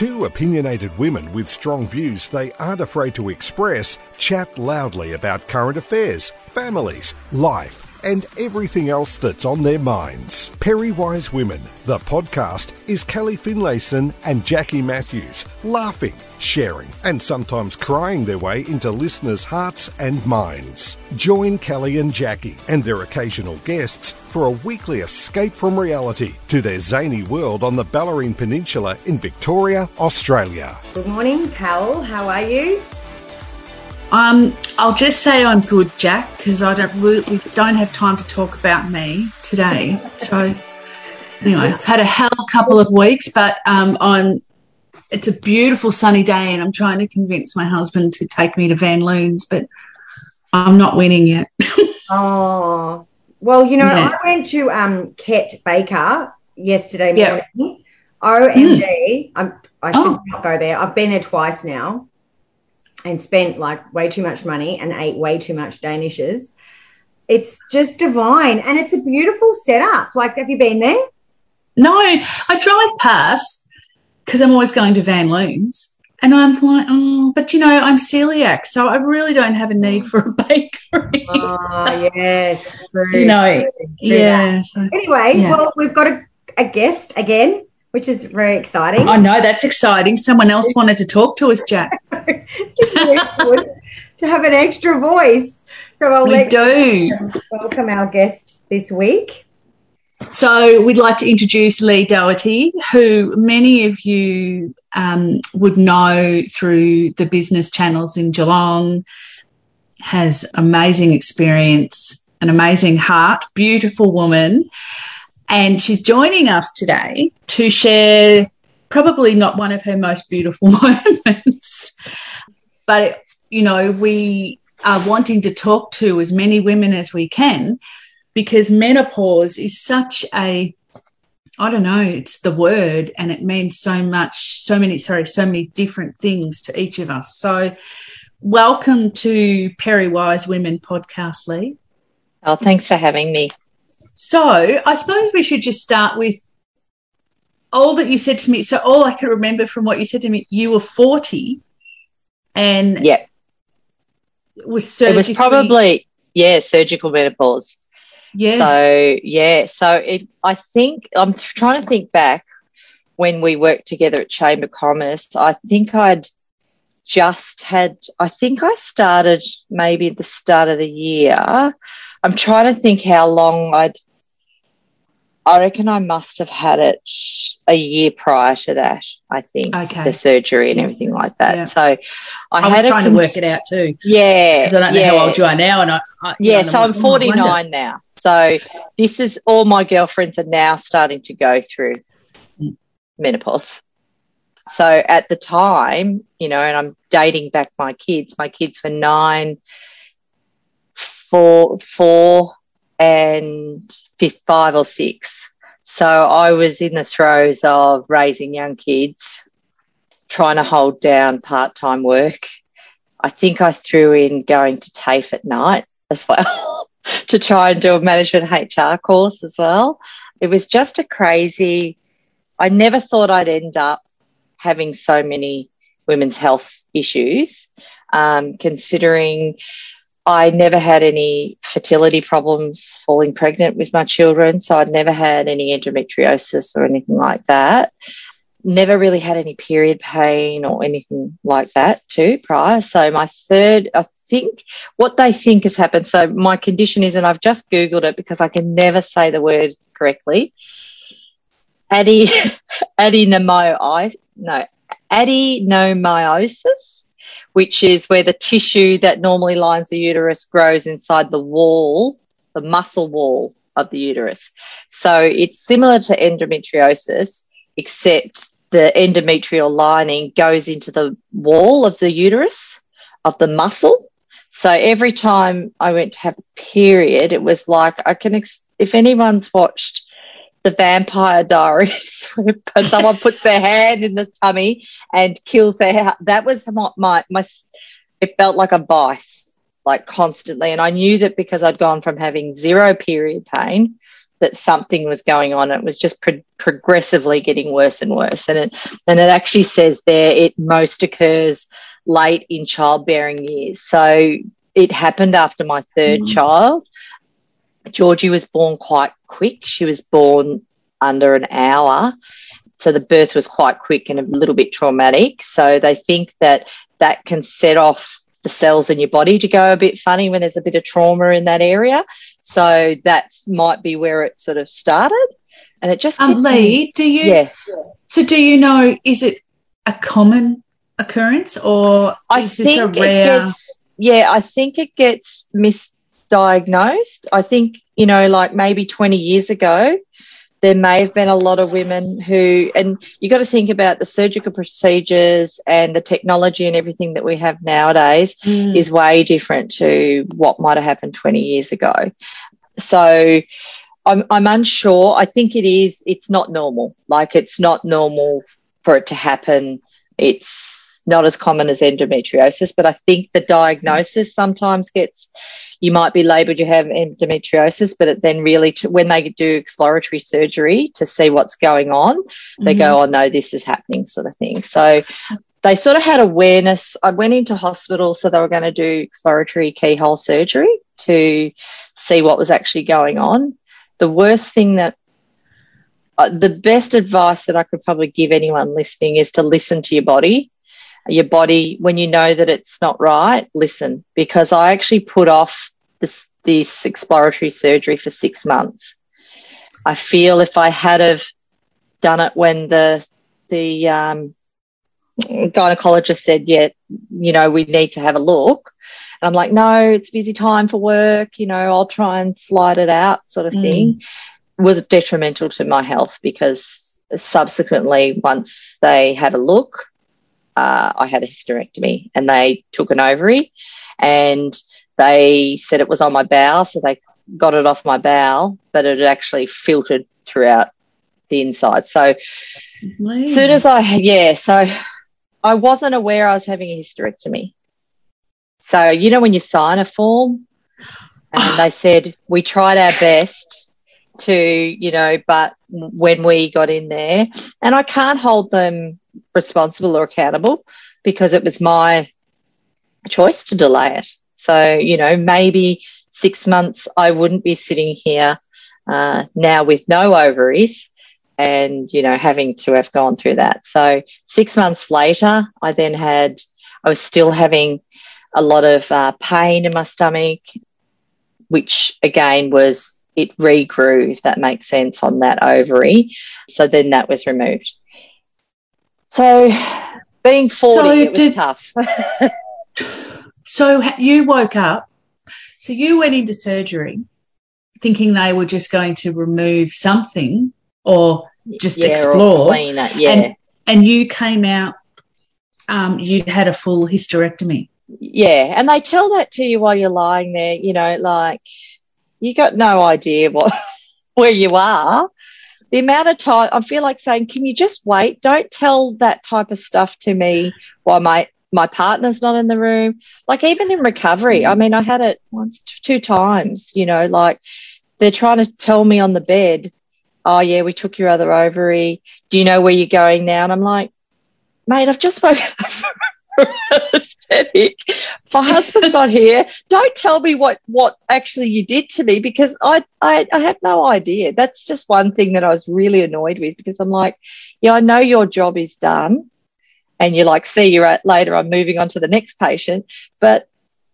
Two opinionated women with strong views they aren't afraid to express chat loudly about current affairs, families, life, and everything else that's on their minds. Perry Wise Women, the podcast, is Kelly Finlayson and Jackie Matthews, laughing, sharing, and sometimes crying their way into listeners' hearts and minds. Join Kelly and Jackie and their occasional guests for a weekly escape from reality to their zany world on the Bellarine Peninsula in Victoria, Australia. Good morning, Cal. How are you? Um, I'll just say I'm good, Jack, because I don't we don't have time to talk about me today. So anyway, I've had a hell couple of weeks, but um, I'm. It's a beautiful sunny day, and I'm trying to convince my husband to take me to Van Loon's, but I'm not winning yet. oh, well, you know, yeah. I went to um, Ket Baker yesterday morning. OMG, mm. I'm, I should oh. not go there. I've been there twice now and spent like way too much money and ate way too much Danishes. It's just divine and it's a beautiful setup. Like, have you been there? No, I drive past because I'm always going to Van Loon's. And I'm like, oh, but you know, I'm celiac, so I really don't have a need for a bakery. Oh, yes. True, you know, true, yeah. So, anyway, yeah. well, we've got a, a guest again which is very exciting. I know that's exciting. Someone else wanted to talk to us, Jack. to have an extra voice. So I'll we do welcome our guest this week. So we'd like to introduce Lee Doherty, who many of you um, would know through the business channels in Geelong. Has amazing experience, an amazing heart, beautiful woman and she's joining us today to share probably not one of her most beautiful moments, but, you know, we are wanting to talk to as many women as we can because menopause is such a I don't know, it's the word and it means so much, so many, sorry, so many different things to each of us. So, welcome to Perry Wise Women podcast, Lee. Oh, thanks for having me. So I suppose we should just start with all that you said to me. So all I can remember from what you said to me, you were 40 and yeah, It was It was probably, yeah, surgical menopause. Yeah. So yeah, so it, I think I'm trying to think back when we worked together at Chamber Commerce. I think I'd just had, I think I started maybe at the start of the year. I'm trying to think how long I'd I reckon I must have had it a year prior to that. I think okay. the surgery and everything like that. Yeah. So I, I had was trying to work it out too. Yeah, because I don't know yeah. how old you are now, and I, I yeah. Know, so I'm 49 oh, now. So this is all my girlfriends are now starting to go through mm. menopause. So at the time, you know, and I'm dating back my kids. My kids were nine, four, four, and five or six. So I was in the throes of raising young kids, trying to hold down part time work. I think I threw in going to TAFE at night as well to try and do a management HR course as well. It was just a crazy, I never thought I'd end up having so many women's health issues, um, considering I never had any fertility problems falling pregnant with my children. So I'd never had any endometriosis or anything like that. Never really had any period pain or anything like that too prior. So my third, I think what they think has happened. So my condition is, and I've just Googled it because I can never say the word correctly. Adi, adenomyo, no, adenomyosis which is where the tissue that normally lines the uterus grows inside the wall, the muscle wall of the uterus. So it's similar to endometriosis, except the endometrial lining goes into the wall of the uterus of the muscle. So every time I went to have a period, it was like I can, ex- if anyone's watched the Vampire Diaries, where someone puts their hand in the tummy and kills their. That was my, my my. It felt like a vice, like constantly, and I knew that because I'd gone from having zero period pain that something was going on. It was just pro- progressively getting worse and worse. And it, and it actually says there it most occurs late in childbearing years. So it happened after my third mm. child. Georgie was born quite quick. She was born under an hour. So the birth was quite quick and a little bit traumatic. So they think that that can set off the cells in your body to go a bit funny when there's a bit of trauma in that area. So that might be where it sort of started. And it just um, Lee, do you yeah. so do you know is it a common occurrence or I is this a rare gets, yeah, I think it gets misdiagnosed. I think, you know, like maybe 20 years ago, there may have been a lot of women who, and you got to think about the surgical procedures and the technology and everything that we have nowadays mm. is way different to what might have happened 20 years ago. So I'm, I'm unsure. I think it is, it's not normal. Like it's not normal for it to happen. It's not as common as endometriosis, but I think the diagnosis sometimes gets you might be labelled you have endometriosis, but it then really, to, when they do exploratory surgery to see what's going on, they mm-hmm. go, oh no, this is happening, sort of thing. So they sort of had awareness. I went into hospital, so they were going to do exploratory keyhole surgery to see what was actually going on. The worst thing that uh, the best advice that I could probably give anyone listening is to listen to your body your body when you know that it's not right listen because i actually put off this this exploratory surgery for six months i feel if i had have done it when the the um, gynecologist said yeah you know we need to have a look and i'm like no it's busy time for work you know i'll try and slide it out sort of mm. thing was detrimental to my health because subsequently once they had a look uh, I had a hysterectomy and they took an ovary and they said it was on my bowel. So they got it off my bowel, but it actually filtered throughout the inside. So as soon as I, yeah, so I wasn't aware I was having a hysterectomy. So, you know, when you sign a form and they said, we tried our best to, you know, but when we got in there, and I can't hold them responsible or accountable because it was my choice to delay it. So, you know, maybe six months I wouldn't be sitting here uh, now with no ovaries and, you know, having to have gone through that. So, six months later, I then had, I was still having a lot of uh, pain in my stomach, which again was, it regrew, if that makes sense, on that ovary. So then that was removed. So being 40, so it was did, tough. so you woke up, so you went into surgery thinking they were just going to remove something or just yeah, explore. Or clean it, yeah. And, and you came out, um, you had a full hysterectomy. Yeah. And they tell that to you while you're lying there, you know, like you got no idea what where you are the amount of time I feel like saying, can you just wait? Don't tell that type of stuff to me while my my partner's not in the room. Like even in recovery, I mean, I had it once, two times. You know, like they're trying to tell me on the bed, "Oh yeah, we took your other ovary. Do you know where you're going now?" And I'm like, "Mate, I've just woken My husband's not here. Don't tell me what, what actually you did to me because I, I, I have no idea. That's just one thing that I was really annoyed with because I'm like, yeah, I know your job is done. And you're like, see you later. I'm moving on to the next patient. But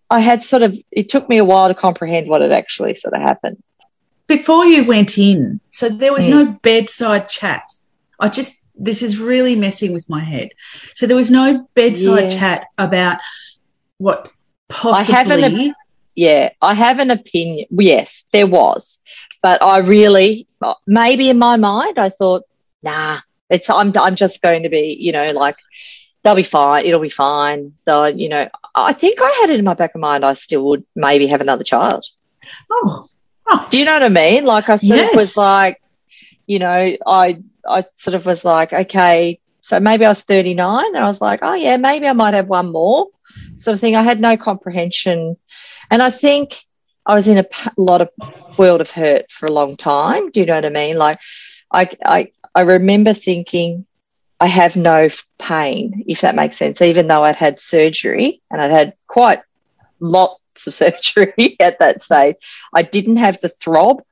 I had sort of, it took me a while to comprehend what had actually sort of happened. Before you went in, so there was mm. no bedside chat. I just this is really messing with my head. So there was no bedside yeah. chat about what possibly. I have an, yeah, I have an opinion. Yes, there was, but I really, maybe in my mind, I thought, nah, it's I'm I'm just going to be, you know, like they'll be fine. It'll be fine. So, you know, I think I had it in my back of mind. I still would maybe have another child. Oh, oh. do you know what I mean? Like I sort yes. of was like, you know, I I sort of was like, okay, so maybe I was 39 and I was like, oh yeah, maybe I might have one more sort of thing. I had no comprehension. And I think I was in a lot of world of hurt for a long time. Do you know what I mean? Like, I, I, I remember thinking, I have no pain, if that makes sense, even though I'd had surgery and I'd had quite lots of surgery at that stage. I didn't have the throb,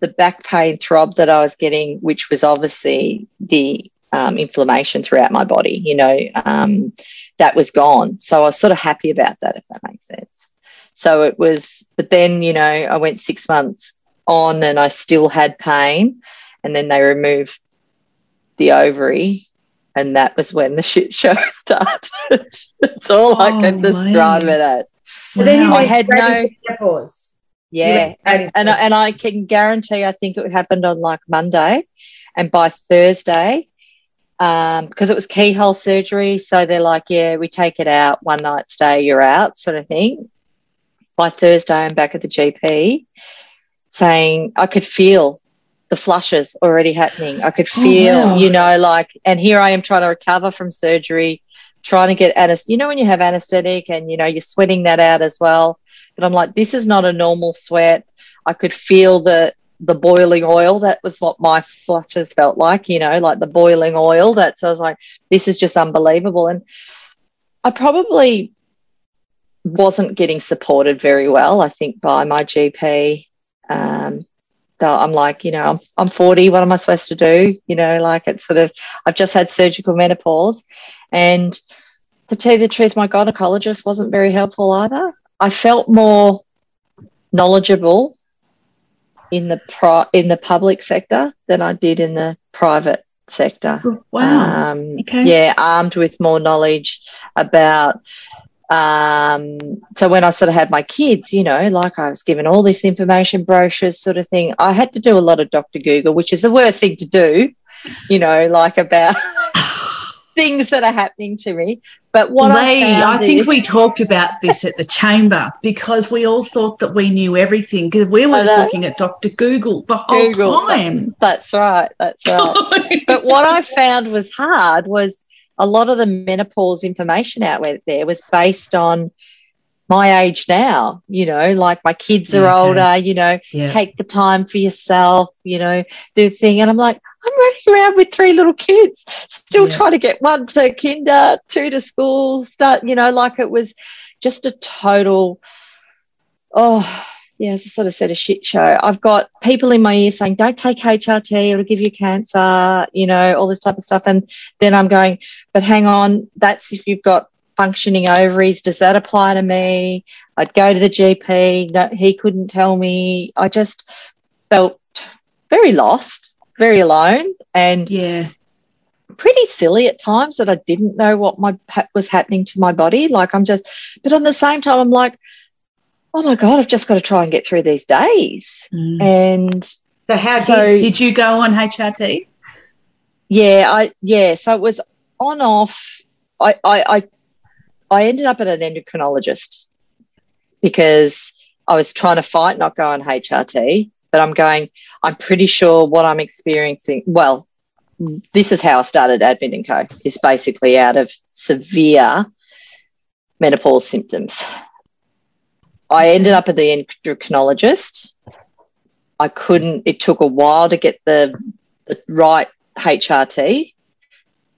the back pain throb that I was getting, which was obviously the um, inflammation throughout my body, you know, um, that was gone. So I was sort of happy about that, if that makes sense. So it was, but then, you know, I went six months on and I still had pain. And then they removed the ovary. And that was when the shit show started. That's all oh, I can describe it as. Wow. then I had no. Menopause. Yeah, and, and, and I can guarantee. I think it happened on like Monday, and by Thursday, um, because it was keyhole surgery. So they're like, yeah, we take it out, one night stay, you're out, sort of thing. By Thursday, I'm back at the GP saying I could feel the flushes already happening. I could oh, feel, oh, wow. you know, like, and here I am trying to recover from surgery, trying to get anesthetic. You know, when you have anesthetic and, you know, you're sweating that out as well. But I'm like, this is not a normal sweat. I could feel the the boiling oil. That was what my flushes felt like, you know, like the boiling oil. That's, I was like, this is just unbelievable. And I probably wasn't getting supported very well, I think, by my GP. Um, I'm like, you know, I'm, I'm 40. What am I supposed to do? You know, like it's sort of, I've just had surgical menopause. And to tell you the truth, my gynecologist wasn't very helpful either. I felt more knowledgeable in the pro- in the public sector than I did in the private sector. Oh, wow. Um, okay. Yeah, armed with more knowledge about. Um, so when I sort of had my kids, you know, like I was given all this information, brochures, sort of thing. I had to do a lot of Doctor Google, which is the worst thing to do, you know, like about things that are happening to me. But what Lee, I, I think is, we talked about this at the chamber because we all thought that we knew everything because we were just looking at Dr. Google the whole Google, time. That's right. That's right. but what I found was hard was a lot of the menopause information out there was based on my age now, you know, like my kids are older, you know, yeah. take the time for yourself, you know, do the thing. And I'm like, I'm running around with three little kids, still yeah. trying to get one to kinder, two to school, start, you know, like it was just a total, oh, yeah, as I sort of said, a shit show. I've got people in my ear saying, don't take HRT, it'll give you cancer, you know, all this type of stuff. And then I'm going, but hang on, that's if you've got functioning ovaries. Does that apply to me? I'd go to the GP. No, he couldn't tell me. I just felt very lost very alone and yeah pretty silly at times that I didn't know what my was happening to my body. Like I'm just, but on the same time, I'm like, oh my god, I've just got to try and get through these days. Mm. And so, how so, did, did you go on HRT? Yeah, I yeah. So it was on off. I I I, I ended up at an endocrinologist because I was trying to fight not go on HRT but I'm going, I'm pretty sure what I'm experiencing, well, this is how I started Admin and Co. is basically out of severe menopause symptoms. I ended up at the endocrinologist. I couldn't, it took a while to get the, the right HRT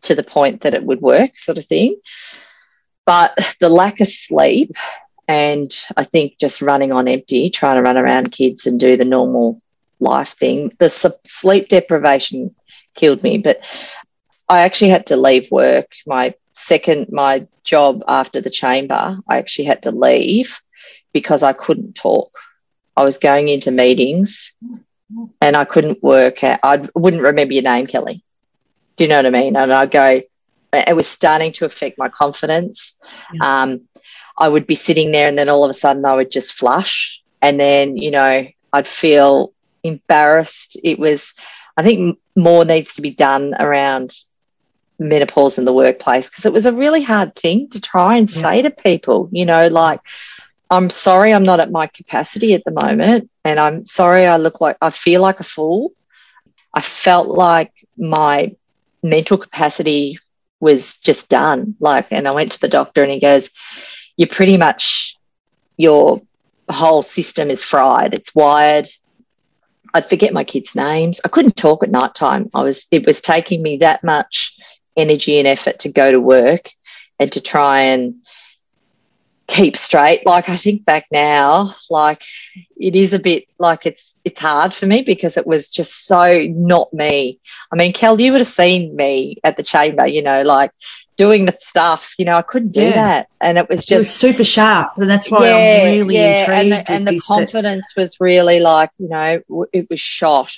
to the point that it would work, sort of thing. But the lack of sleep and I think just running on empty, trying to run around kids and do the normal life thing. The sleep deprivation killed me, but I actually had to leave work. My second, my job after the chamber, I actually had to leave because I couldn't talk. I was going into meetings and I couldn't work out. I wouldn't remember your name, Kelly. Do you know what I mean? And I'd go, it was starting to affect my confidence. Yeah. Um, I would be sitting there and then all of a sudden I would just flush and then, you know, I'd feel embarrassed. It was, I think more needs to be done around menopause in the workplace because it was a really hard thing to try and yeah. say to people, you know, like, I'm sorry I'm not at my capacity at the moment. And I'm sorry I look like, I feel like a fool. I felt like my mental capacity was just done. Like, and I went to the doctor and he goes, you're pretty much your whole system is fried. It's wired. I'd forget my kids' names. I couldn't talk at night time. I was it was taking me that much energy and effort to go to work and to try and keep straight. Like I think back now, like it is a bit like it's it's hard for me because it was just so not me. I mean, Kel, you would have seen me at the chamber, you know, like doing the stuff. You know, I couldn't do yeah. that, and it was just it was super sharp, and that's why yeah, I'm really yeah. intrigued. And the, and the confidence that... was really like, you know, it was shot.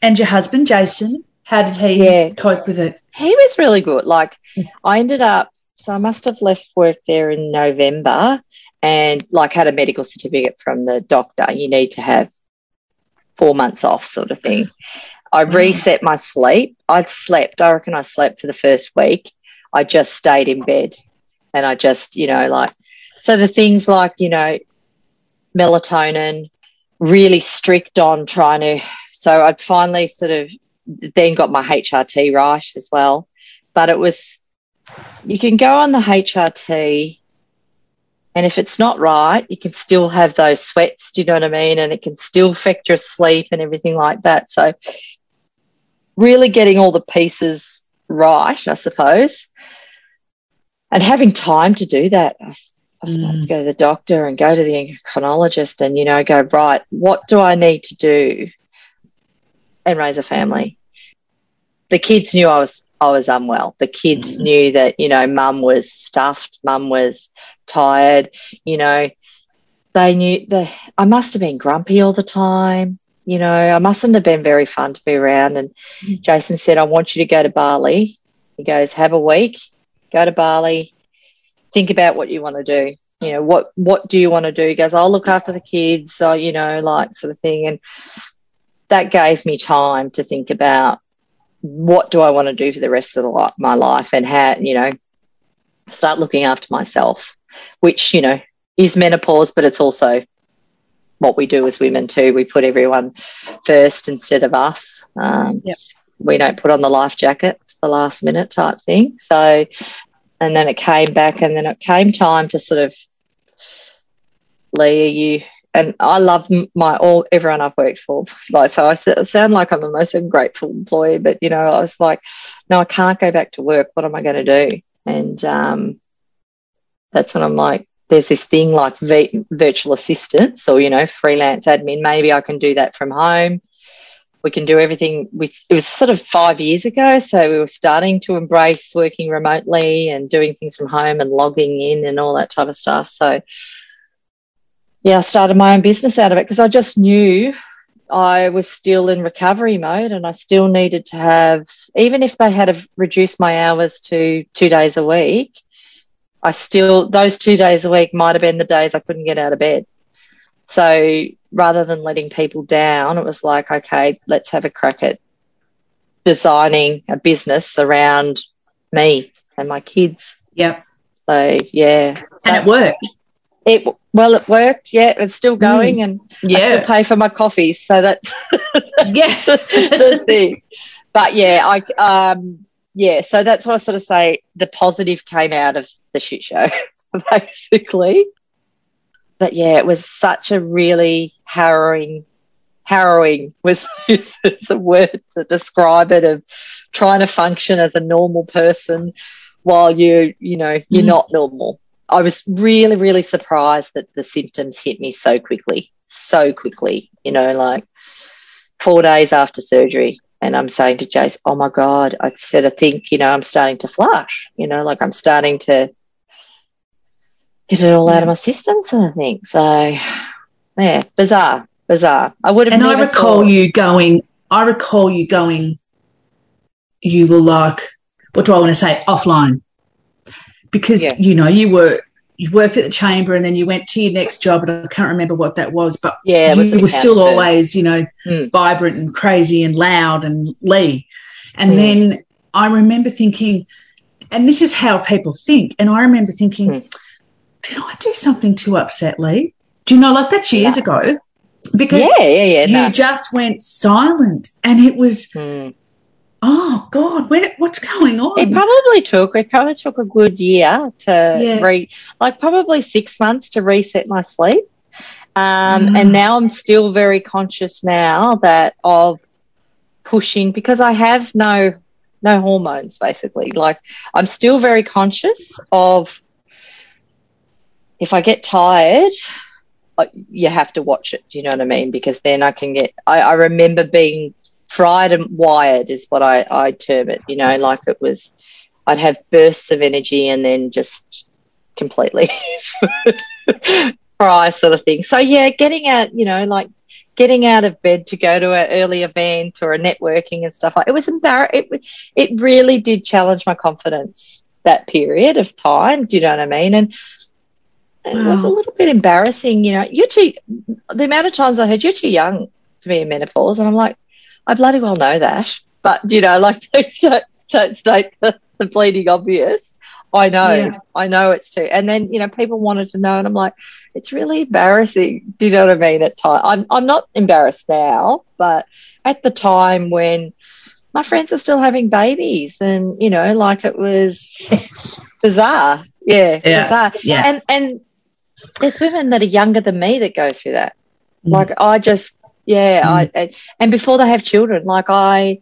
And your husband, Jason, how did he yeah. cope with it? He was really good. Like, I ended up so I must have left work there in November and like had a medical certificate from the doctor. You need to have four months off, sort of thing. I reset my sleep. I'd slept, I reckon I slept for the first week. I just stayed in bed and I just, you know, like, so the things like, you know, melatonin, really strict on trying to, so I'd finally sort of then got my HRT right as well. But it was, you can go on the HRT and if it's not right, you can still have those sweats. Do you know what I mean? And it can still affect your sleep and everything like that. So, really getting all the pieces right, I suppose, and having time to do that. I, I suppose mm. go to the doctor and go to the endocrinologist and, you know, go, right, what do I need to do and raise a family? The kids knew I was I was unwell. The kids mm. knew that, you know, mum was stuffed, mum was tired, you know, they knew that I must have been grumpy all the time. You know, I mustn't have been very fun to be around. And mm. Jason said, I want you to go to Bali. He goes, have a week, go to Bali, think about what you want to do. You know, what what do you want to do? He goes, I'll look after the kids, so you know, like sort of thing. And that gave me time to think about what do I want to do for the rest of the, my life and how, you know, start looking after myself, which, you know, is menopause, but it's also what we do as women too. We put everyone first instead of us. Um, yep. We don't put on the life jacket the last minute type thing. So, and then it came back, and then it came time to sort of, Lee, you and I love my all everyone I've worked for. Like, so I sound like I'm the most ungrateful employee, but you know, I was like, no, I can't go back to work. What am I going to do? And um, that's when I'm like, there's this thing like v- virtual assistants or you know, freelance admin. Maybe I can do that from home. We can do everything. With, it was sort of five years ago, so we were starting to embrace working remotely and doing things from home and logging in and all that type of stuff. So yeah, I started my own business out of it because I just knew I was still in recovery mode and I still needed to have, even if they had reduced my hours to two days a week, I still, those two days a week might have been the days I couldn't get out of bed. So rather than letting people down, it was like, okay, let's have a crack at designing a business around me and my kids. Yep. So yeah. And it worked. It well, it worked. Yeah, it's still going, mm. and yeah. I still pay for my coffees. So that's yeah the thing. But yeah, I um yeah. So that's what I sort of say. The positive came out of the shit show, basically. But yeah, it was such a really harrowing, harrowing was is, is a word to describe it of trying to function as a normal person while you you know you're mm. not normal I was really, really surprised that the symptoms hit me so quickly, so quickly, you know, like four days after surgery. And I'm saying to Jace, oh my God, I said, I think, you know, I'm starting to flush, you know, like I'm starting to get it all out of my system sort of thing. So, yeah, bizarre, bizarre. I would have And I recall thought- you going, I recall you going, you were like, what do I want to say, offline because yeah. you know you were you worked at the chamber and then you went to your next job and I can't remember what that was, but yeah, you, were still always, you know, mm. vibrant and crazy and loud and Lee. And mm. then I remember thinking, and this is how people think, and I remember thinking, mm. did I do something to upset Lee? Do you know, like that's years yeah. ago. Because yeah, yeah, yeah, you no. just went silent and it was hmm oh God, where, what's going on? It probably took, it probably took a good year to yeah. re, like probably six months to reset my sleep. Um, mm. And now I'm still very conscious now that of pushing because I have no no hormones basically. Like I'm still very conscious of if I get tired, you have to watch it. Do you know what I mean? Because then I can get. I, I remember being fried and wired is what I, I term it. You know, like it was. I'd have bursts of energy and then just completely fry sort of thing. So yeah, getting out. You know, like getting out of bed to go to an early event or a networking and stuff like it was embarrassing. It, it really did challenge my confidence that period of time. Do you know what I mean? And it wow. was a little bit embarrassing. You know, you're too, the amount of times I heard you're too young to be in menopause. And I'm like, I bloody well know that. But, you know, like, don't, don't state the, the bleeding obvious. I know, yeah. I know it's too. And then, you know, people wanted to know, and I'm like, it's really embarrassing. Do you know what I mean? At time, I'm I'm not embarrassed now, but at the time when my friends are still having babies, and you know, like it was bizarre. Yeah, yeah, bizarre. Yeah. And and there's women that are younger than me that go through that. Mm. Like I just, yeah, mm. I and before they have children, like I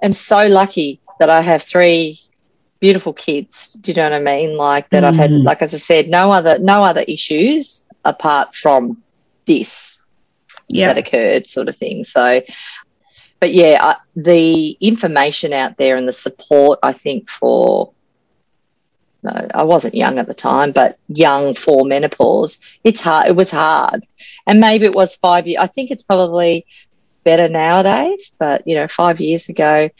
am so lucky that I have three beautiful kids. Do you know what I mean? Like that, mm. I've had, mm. like as I said, no other no other issues apart from this that occurred, sort of thing. So, but yeah, I, the information out there and the support, I think for I wasn't young at the time, but young for menopause, it's hard. It was hard. And maybe it was five years. I think it's probably better nowadays, but you know, five years ago,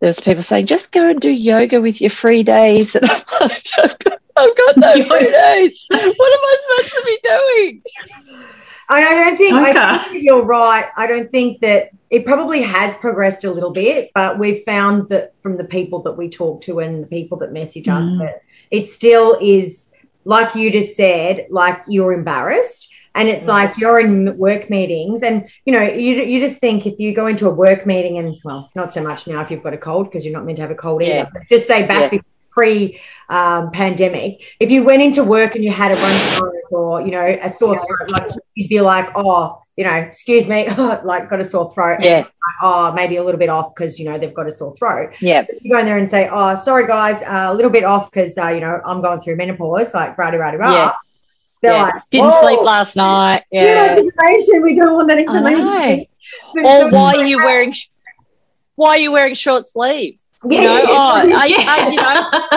there was people saying, just go and do yoga with your free days. And I'm like, I've got, I've got no free days. What am I supposed to be doing? I don't think, okay. I think you're right. I don't think that it probably has progressed a little bit, but we've found that from the people that we talk to and the people that message us mm. that it still is like you just said, like you're embarrassed. And it's mm. like you're in work meetings, and you know, you, you just think if you go into a work meeting, and well, not so much now if you've got a cold because you're not meant to have a cold yeah. either. just say back yeah. pre um, pandemic, if you went into work and you had a run or you know a sore throat, like you'd be like, oh, you know, excuse me, like got a sore throat. Yeah. Like, oh, maybe a little bit off because, you know, they've got a sore throat. Yeah. you go in there and say, oh, sorry, guys, uh, a little bit off because, uh, you know, I'm going through menopause, like, rah, rah, rah, Yeah. They're yeah. like, didn't sleep last night. Yeah. information. We don't want that information. or why are you wearing, why are you wearing short sleeves? You know, oh, I, I,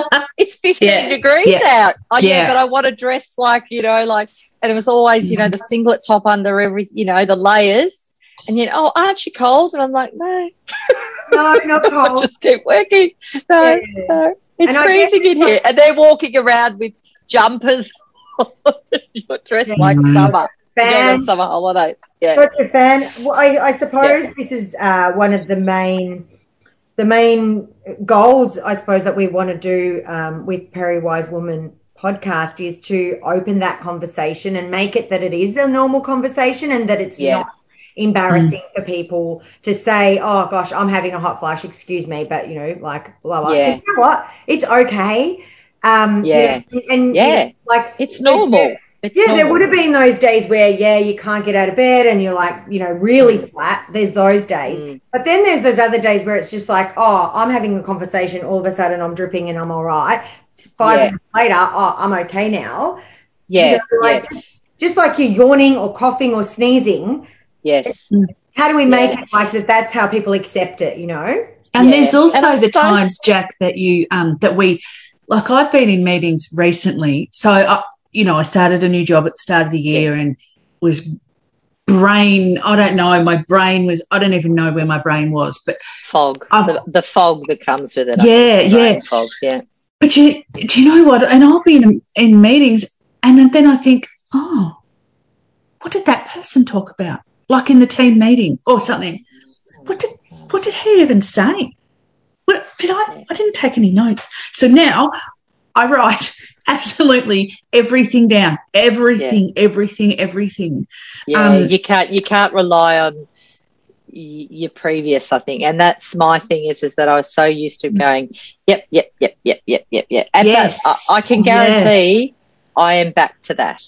you know, it's 15 yeah. degrees out. Oh, yeah. yeah, but I want to dress like, you know, like and it was always, you know, the singlet top under every, you know, the layers. And yet, oh, aren't you cold? And I'm like, no, no, not cold. just keep working. No, yeah. no. it's and freezing in here, and they're walking around with jumpers. You're dressed yeah. like summer. Fan. summer holidays. Yeah. Such a fan. Well, I, I suppose yeah. this is uh, one of the main the main goals, I suppose, that we want to do um, with Perry Wise Woman podcast is to open that conversation and make it that it is a normal conversation and that it's yeah. not embarrassing mm. for people to say, "Oh gosh, I'm having a hot flash. Excuse me," but you know, like blah blah. Yeah. You know what? It's okay. Um, yeah, you know, and yeah, you know, like it's normal. It's yeah, normal. there would have been those days where, yeah, you can't get out of bed and you're like, you know, really mm. flat. There's those days. Mm. But then there's those other days where it's just like, oh, I'm having a conversation. All of a sudden I'm dripping and I'm all right five yeah. minutes later, oh, I'm okay now. Yeah. You know, like, yeah. Just, just, like you're yawning or coughing or sneezing. Yes. How do we make yeah. it like that? That's how people accept it, you know? And yeah. there's also and the times, Jack, that you, um, that we, like I've been in meetings recently. So, I, you know, I started a new job at the start of the year and was brain i don't know my brain was i don't even know where my brain was but fog the, the, fog that comes with it yeah yeah fog yeah but you, do you know what? And I'll be in, in meetings and then I think, oh, what did that person talk about? Like in the team meeting or something. What did what did he even say? What did I? I didn't take any notes. So now I write absolutely everything down. Everything, yeah. everything, everything. Yeah, um, you can't you can't rely on your previous, I think, and that's my thing is is that I was so used to going, yep, yep, yep, yep, yep, yep, yep. And yes. I, I, can guarantee yeah. I am back to that.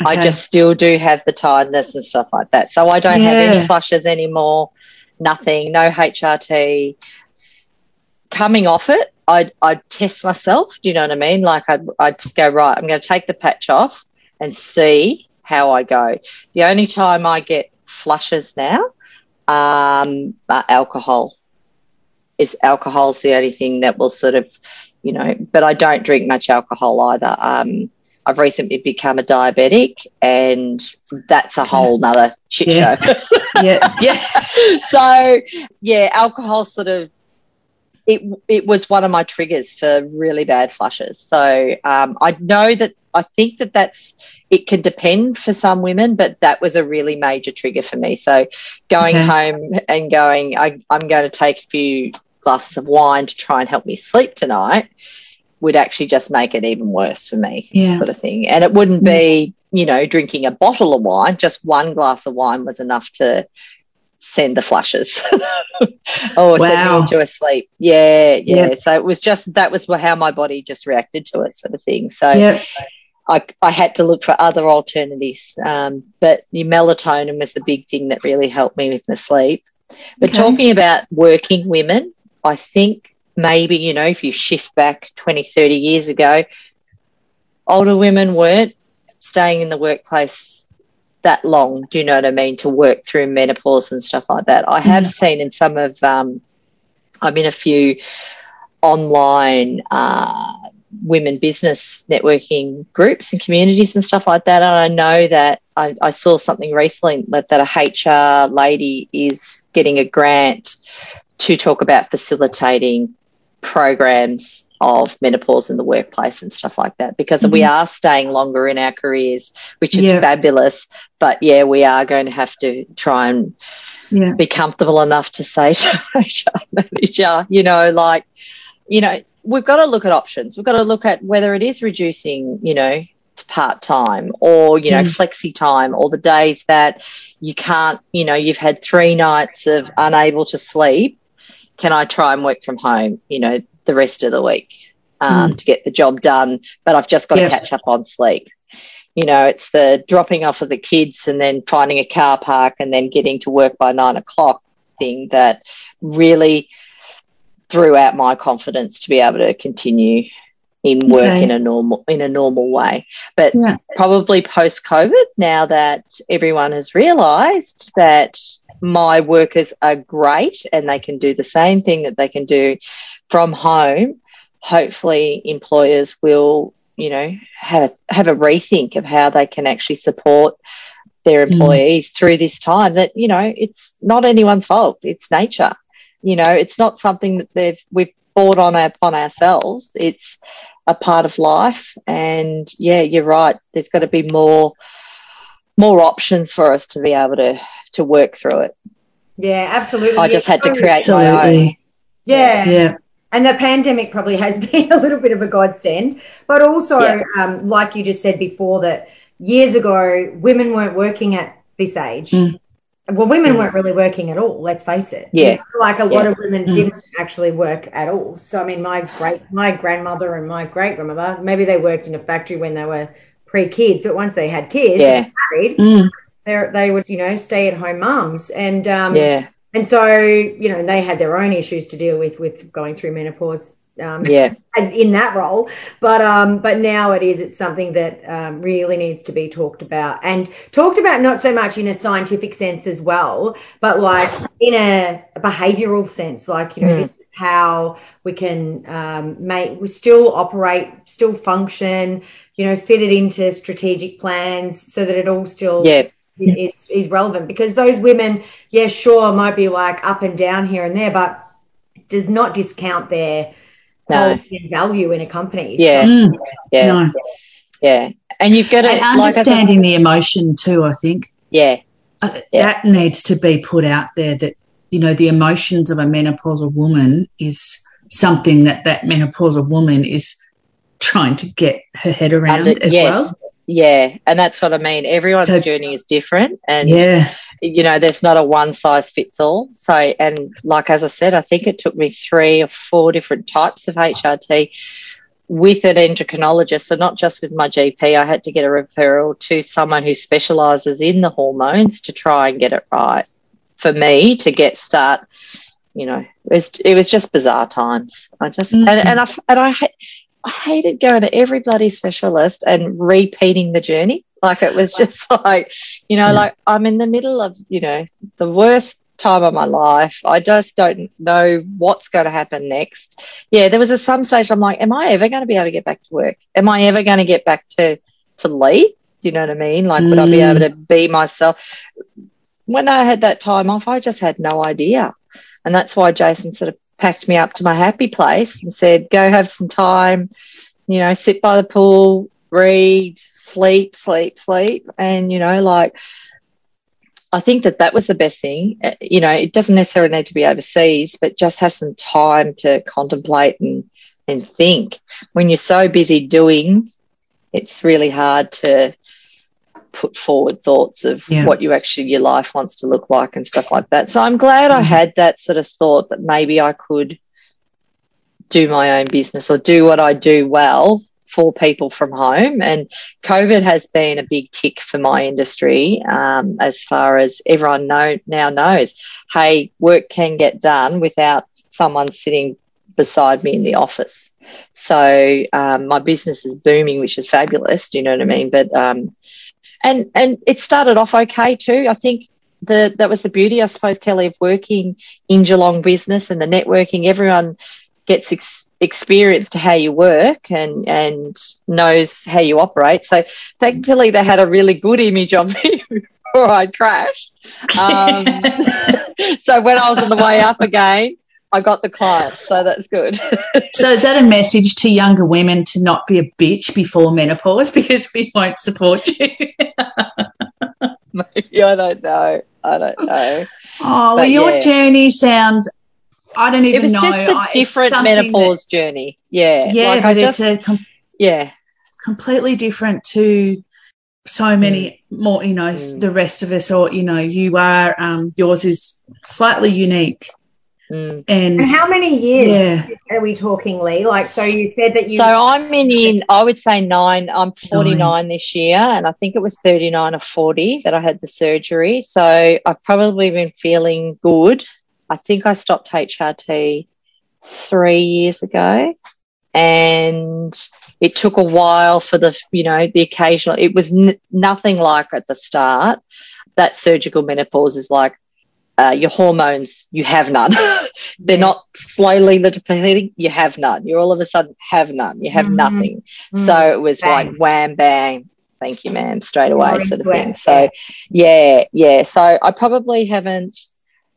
Okay. I just still do have the tiredness and stuff like that. So I don't yeah. have any flushes anymore, nothing, no HRT. Coming off it, I'd, I'd test myself. Do you know what I mean? Like I'd, I'd just go, right, I'm going to take the patch off and see how I go. The only time I get flushes now um, alcohol. Is alcohol's the only thing that will sort of, you know, but I don't drink much alcohol either. Um, I've recently become a diabetic, and that's a whole nother shit yeah. show. yeah, yeah. so yeah, alcohol sort of it it was one of my triggers for really bad flushes. So um, I know that I think that that's it can depend for some women, but that was a really major trigger for me. So going okay. home and going, I, I'm going to take a few glasses of wine to try and help me sleep tonight would actually just make it even worse for me, yeah. sort of thing. And it wouldn't be, mm. you know, drinking a bottle of wine, just one glass of wine was enough to send the flushes or wow. send me into a sleep. Yeah, yeah, yeah, So it was just that was how my body just reacted to it, sort of thing. So yep. I, I had to look for other alternatives. Um, but the melatonin was the big thing that really helped me with my sleep. But okay. talking about working women, I think maybe, you know, if you shift back 20, 30 years ago, older women weren't staying in the workplace that long, do you know what I mean, to work through menopause and stuff like that. I have mm. seen in some of, um, I'm in a few online uh, women business networking groups and communities and stuff like that. And I know that I, I, saw something recently that, that a HR lady is getting a grant to talk about facilitating programs of menopause in the workplace and stuff like that because mm-hmm. we are staying longer in our careers, which is yeah. fabulous. But yeah, we are going to have to try and yeah. be comfortable enough to say to HR manager, you know, like, you know, we've got to look at options. We've got to look at whether it is reducing, you know, part time or, you know, mm. flexi time or the days that you can't, you know, you've had three nights of unable to sleep. Can I try and work from home, you know, the rest of the week um, mm. to get the job done? But I've just got to catch up on sleep. You know, it's the dropping off of the kids and then finding a car park and then getting to work by nine o'clock thing that really threw out my confidence to be able to continue in work okay. in a normal in a normal way. But yeah. probably post COVID, now that everyone has realised that my workers are great and they can do the same thing that they can do from home, hopefully employers will, you know, have have a rethink of how they can actually support their mm. employees mm. through this time that, you know, it's not anyone's fault. It's nature. You know, it's not something that they've we've bought on upon ourselves. It's a part of life, and yeah, you're right. There's got to be more more options for us to be able to to work through it. Yeah, absolutely. I just had to create absolutely. my own. Yeah. Yeah. And the pandemic probably has been a little bit of a godsend, but also, yeah. um, like you just said before, that years ago women weren't working at this age. Mm well, women weren't really working at all. Let's face it. Yeah, like a lot yeah. of women mm. didn't actually work at all. So I mean, my great my grandmother and my great grandmother maybe they worked in a factory when they were pre kids, but once they had kids, yeah, married, mm. they they would you know stay at home mums and um yeah. And so, you know, they had their own issues to deal with with going through menopause um, yeah. in that role. But um but now it is it's something that um, really needs to be talked about and talked about not so much in a scientific sense as well but like in a, a behavioral sense. Like you know mm. how we can um, make we still operate still function you know fit it into strategic plans so that it all still yeah. is, is relevant. Because those women yeah sure might be like up and down here and there but does not discount their no. value in a company. Yeah. So, mm. Yeah. No. Yeah. And you've got to and understanding like the emotion too, I think. Yeah. Uh, yeah. That needs to be put out there that, you know, the emotions of a menopausal woman is something that that menopausal woman is trying to get her head around Under, as yes. well. Yeah, and that's what I mean. Everyone's so, journey is different, and yeah, you know, there's not a one size fits all. So, and like as I said, I think it took me three or four different types of HRT with an endocrinologist, so not just with my GP, I had to get a referral to someone who specializes in the hormones to try and get it right for me to get start. You know, it was, it was just bizarre times. I just, mm-hmm. and, and I, and I, I hated going to every bloody specialist and repeating the journey. Like it was just like, you know, yeah. like I'm in the middle of, you know, the worst time of my life. I just don't know what's going to happen next. Yeah, there was a some stage I'm like, am I ever going to be able to get back to work? Am I ever going to get back to to lead? Do you know what I mean? Like, mm. would I be able to be myself? When I had that time off, I just had no idea, and that's why Jason sort of packed me up to my happy place and said, "Go have some time, you know, sit by the pool, read, sleep, sleep, sleep," and you know, like I think that that was the best thing. Uh, you know, it doesn't necessarily need to be overseas, but just have some time to contemplate and, and think. When you're so busy doing, it's really hard to put forward thoughts of yeah. what you actually, your life wants to look like and stuff like that. So I'm glad mm-hmm. I had that sort of thought that maybe I could do my own business or do what I do well for people from home. And COVID has been a big tick for my industry um, as far as everyone know, now knows hey, work can get done without someone sitting beside me in the office. So um, my business is booming, which is fabulous. Do you know what I mean? But um, and and it started off okay too. I think the that was the beauty, I suppose, Kelly, of working in Geelong business and the networking. Everyone gets experienced how you work and and knows how you operate. So thankfully, they had a really good image of me before I crashed. Um, so when I was on the way up again. I got the clients, so that's good. so, is that a message to younger women to not be a bitch before menopause because we won't support you? Maybe I don't know. I don't know. Oh, but well, your yeah. journey sounds I don't even know. It was just a different menopause that, journey. Yeah. Yeah, like but I just, it's a com- yeah, completely different to so many mm. more, you know, mm. the rest of us, or, you know, you are, um, yours is slightly unique. Mm. And, and, how many years yeah. are we talking, Lee? Like, so you said that you. So I'm in, in I would say nine. I'm 49 nine. this year, and I think it was 39 or 40 that I had the surgery. So I've probably been feeling good I think I stopped HRT three years ago. And it took a while for the, you know, the occasional, it was n- nothing like at the start. That surgical menopause is like, uh, your hormones, you have none. They're yeah. not slowly depleting, you have none. You all of a sudden have none, you have mm-hmm. nothing. Mm-hmm. So it was bang. like wham, bang, thank you, ma'am, straight away, sort of thing. So, yeah, yeah. So I probably haven't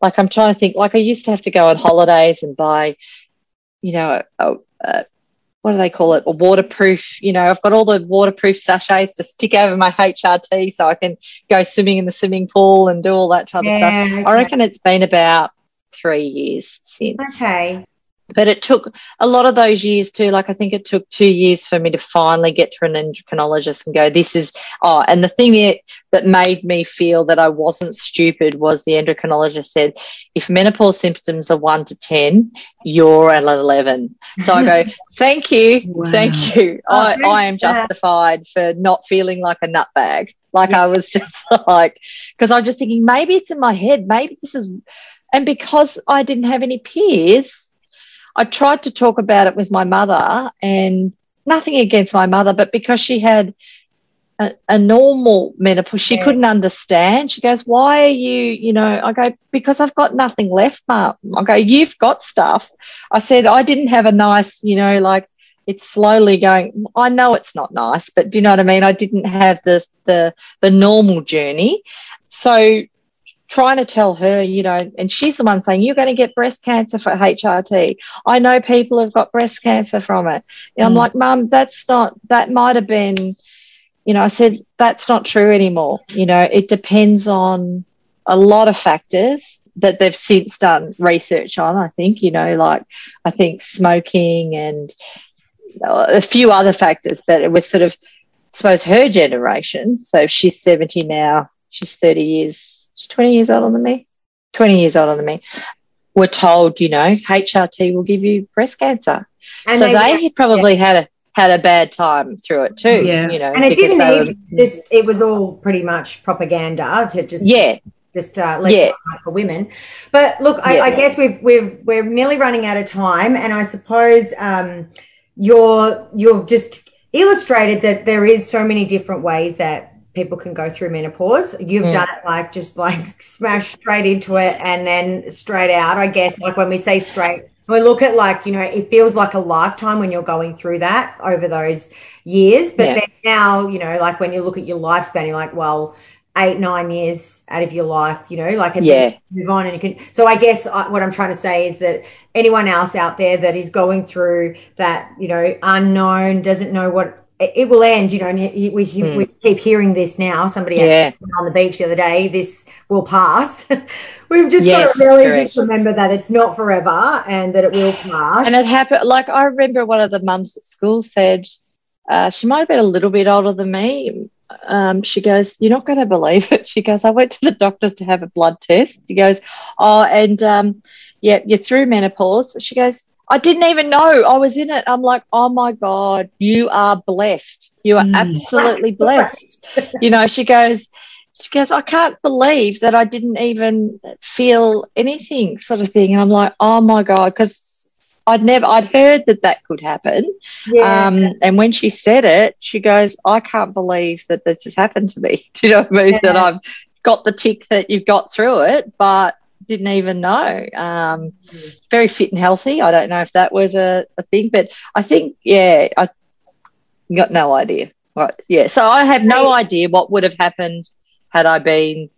like I'm trying to think, like I used to have to go on holidays and buy, you know, a, a, what do they call it? A waterproof, you know, I've got all the waterproof sachets to stick over my HRT so I can go swimming in the swimming pool and do all that type yeah, of stuff. Okay. I reckon it's been about three years since. Okay but it took a lot of those years too. Like I think it took two years for me to finally get to an endocrinologist and go, this is, oh, and the thing that, that made me feel that I wasn't stupid was the endocrinologist said, if menopause symptoms are one to 10, you're at 11. So I go, thank you. Wow. Thank you. Oh, I, I am justified for not feeling like a nutbag. Like yeah. I was just like, because I'm just thinking maybe it's in my head. Maybe this is, and because I didn't have any peers, I tried to talk about it with my mother and nothing against my mother, but because she had a, a normal menopause, she yeah. couldn't understand. She goes, why are you, you know, I go, because I've got nothing left, Mum. I go, you've got stuff. I said, I didn't have a nice, you know, like it's slowly going, I know it's not nice, but do you know what I mean? I didn't have the, the, the normal journey. So trying to tell her, you know, and she's the one saying, you're going to get breast cancer for HRT. I know people have got breast cancer from it. And mm. I'm like, mum, that's not, that might have been, you know, I said, that's not true anymore. You know, it depends on a lot of factors that they've since done research on. I think, you know, like I think smoking and a few other factors, but it was sort of, I suppose her generation. So she's 70 now. She's 30 years she's 20 years older than me, 20 years older than me, were told, you know, HRT will give you breast cancer. And so they, they probably yeah. had a had a bad time through it too. Yeah. You know, and it didn't even were, just, it was all pretty much propaganda to just, yeah. Just uh, yeah. for women, but look, I, yeah. I, guess we've we've we're nearly running out of time, and I suppose um, you're you've just illustrated that there is so many different ways that people can go through menopause. You've mm. done it like just like smash straight into it and then straight out. I guess like when we say straight, we look at like you know it feels like a lifetime when you're going through that over those years but yeah. then now you know like when you look at your lifespan you're like well eight nine years out of your life you know like and yeah move on and you can so i guess uh, what i'm trying to say is that anyone else out there that is going through that you know unknown doesn't know what it will end, you know, and we, mm. we keep hearing this now. Somebody yeah. on the beach the other day, this will pass. We've just yes, got to really just remember that it's not forever and that it will pass. And it happened, like I remember one of the mums at school said, uh, she might have been a little bit older than me. Um, she goes, You're not going to believe it. She goes, I went to the doctors to have a blood test. She goes, Oh, and um, yeah, you're through menopause. She goes, I didn't even know I was in it. I'm like, oh my God, you are blessed. You are mm. absolutely blessed. you know, she goes, she goes, I can't believe that I didn't even feel anything, sort of thing. And I'm like, oh my God, because I'd never, I'd heard that that could happen. Yeah. Um, and when she said it, she goes, I can't believe that this has happened to me. Do you know what I mean? Yeah. That I've got the tick that you've got through it, but didn't even know. Um. Very fit and healthy. I don't know if that was a, a thing, but I think, yeah, I got no idea. Right. Yeah. So I have no idea what would have happened had I been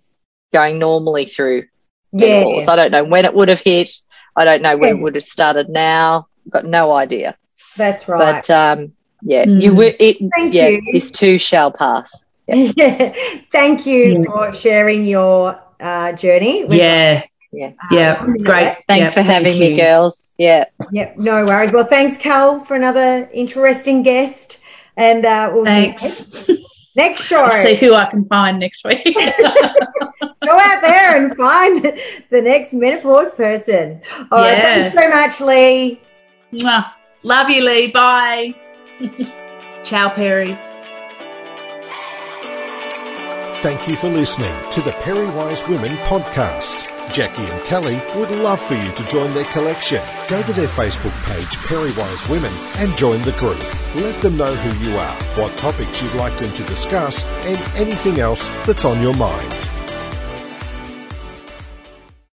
going normally through yeah. I don't know when it would have hit. I don't know when yeah. it would have started now. Got no idea. That's right. But um, yeah, mm. you were it. Thank yeah, you. this too shall pass. Yeah. yeah. Thank you mm. for sharing your uh, journey. yeah. Yeah. Yeah. Um, great. Thanks yeah, for having me, girls. Yeah. Yeah. No worries. Well, thanks, Cal, for another interesting guest. And uh, we'll thanks. next show. I'll see who I can find next week. Go out there and find the next menopause person. All right. Thank you so much, Lee. Mwah. Love you, Lee. Bye. Ciao, Perrys. Thank you for listening to the Perry Wise Women podcast. Jackie and Kelly would love for you to join their collection. Go to their Facebook page, Perrywise Women, and join the group. Let them know who you are, what topics you'd like them to discuss, and anything else that's on your mind.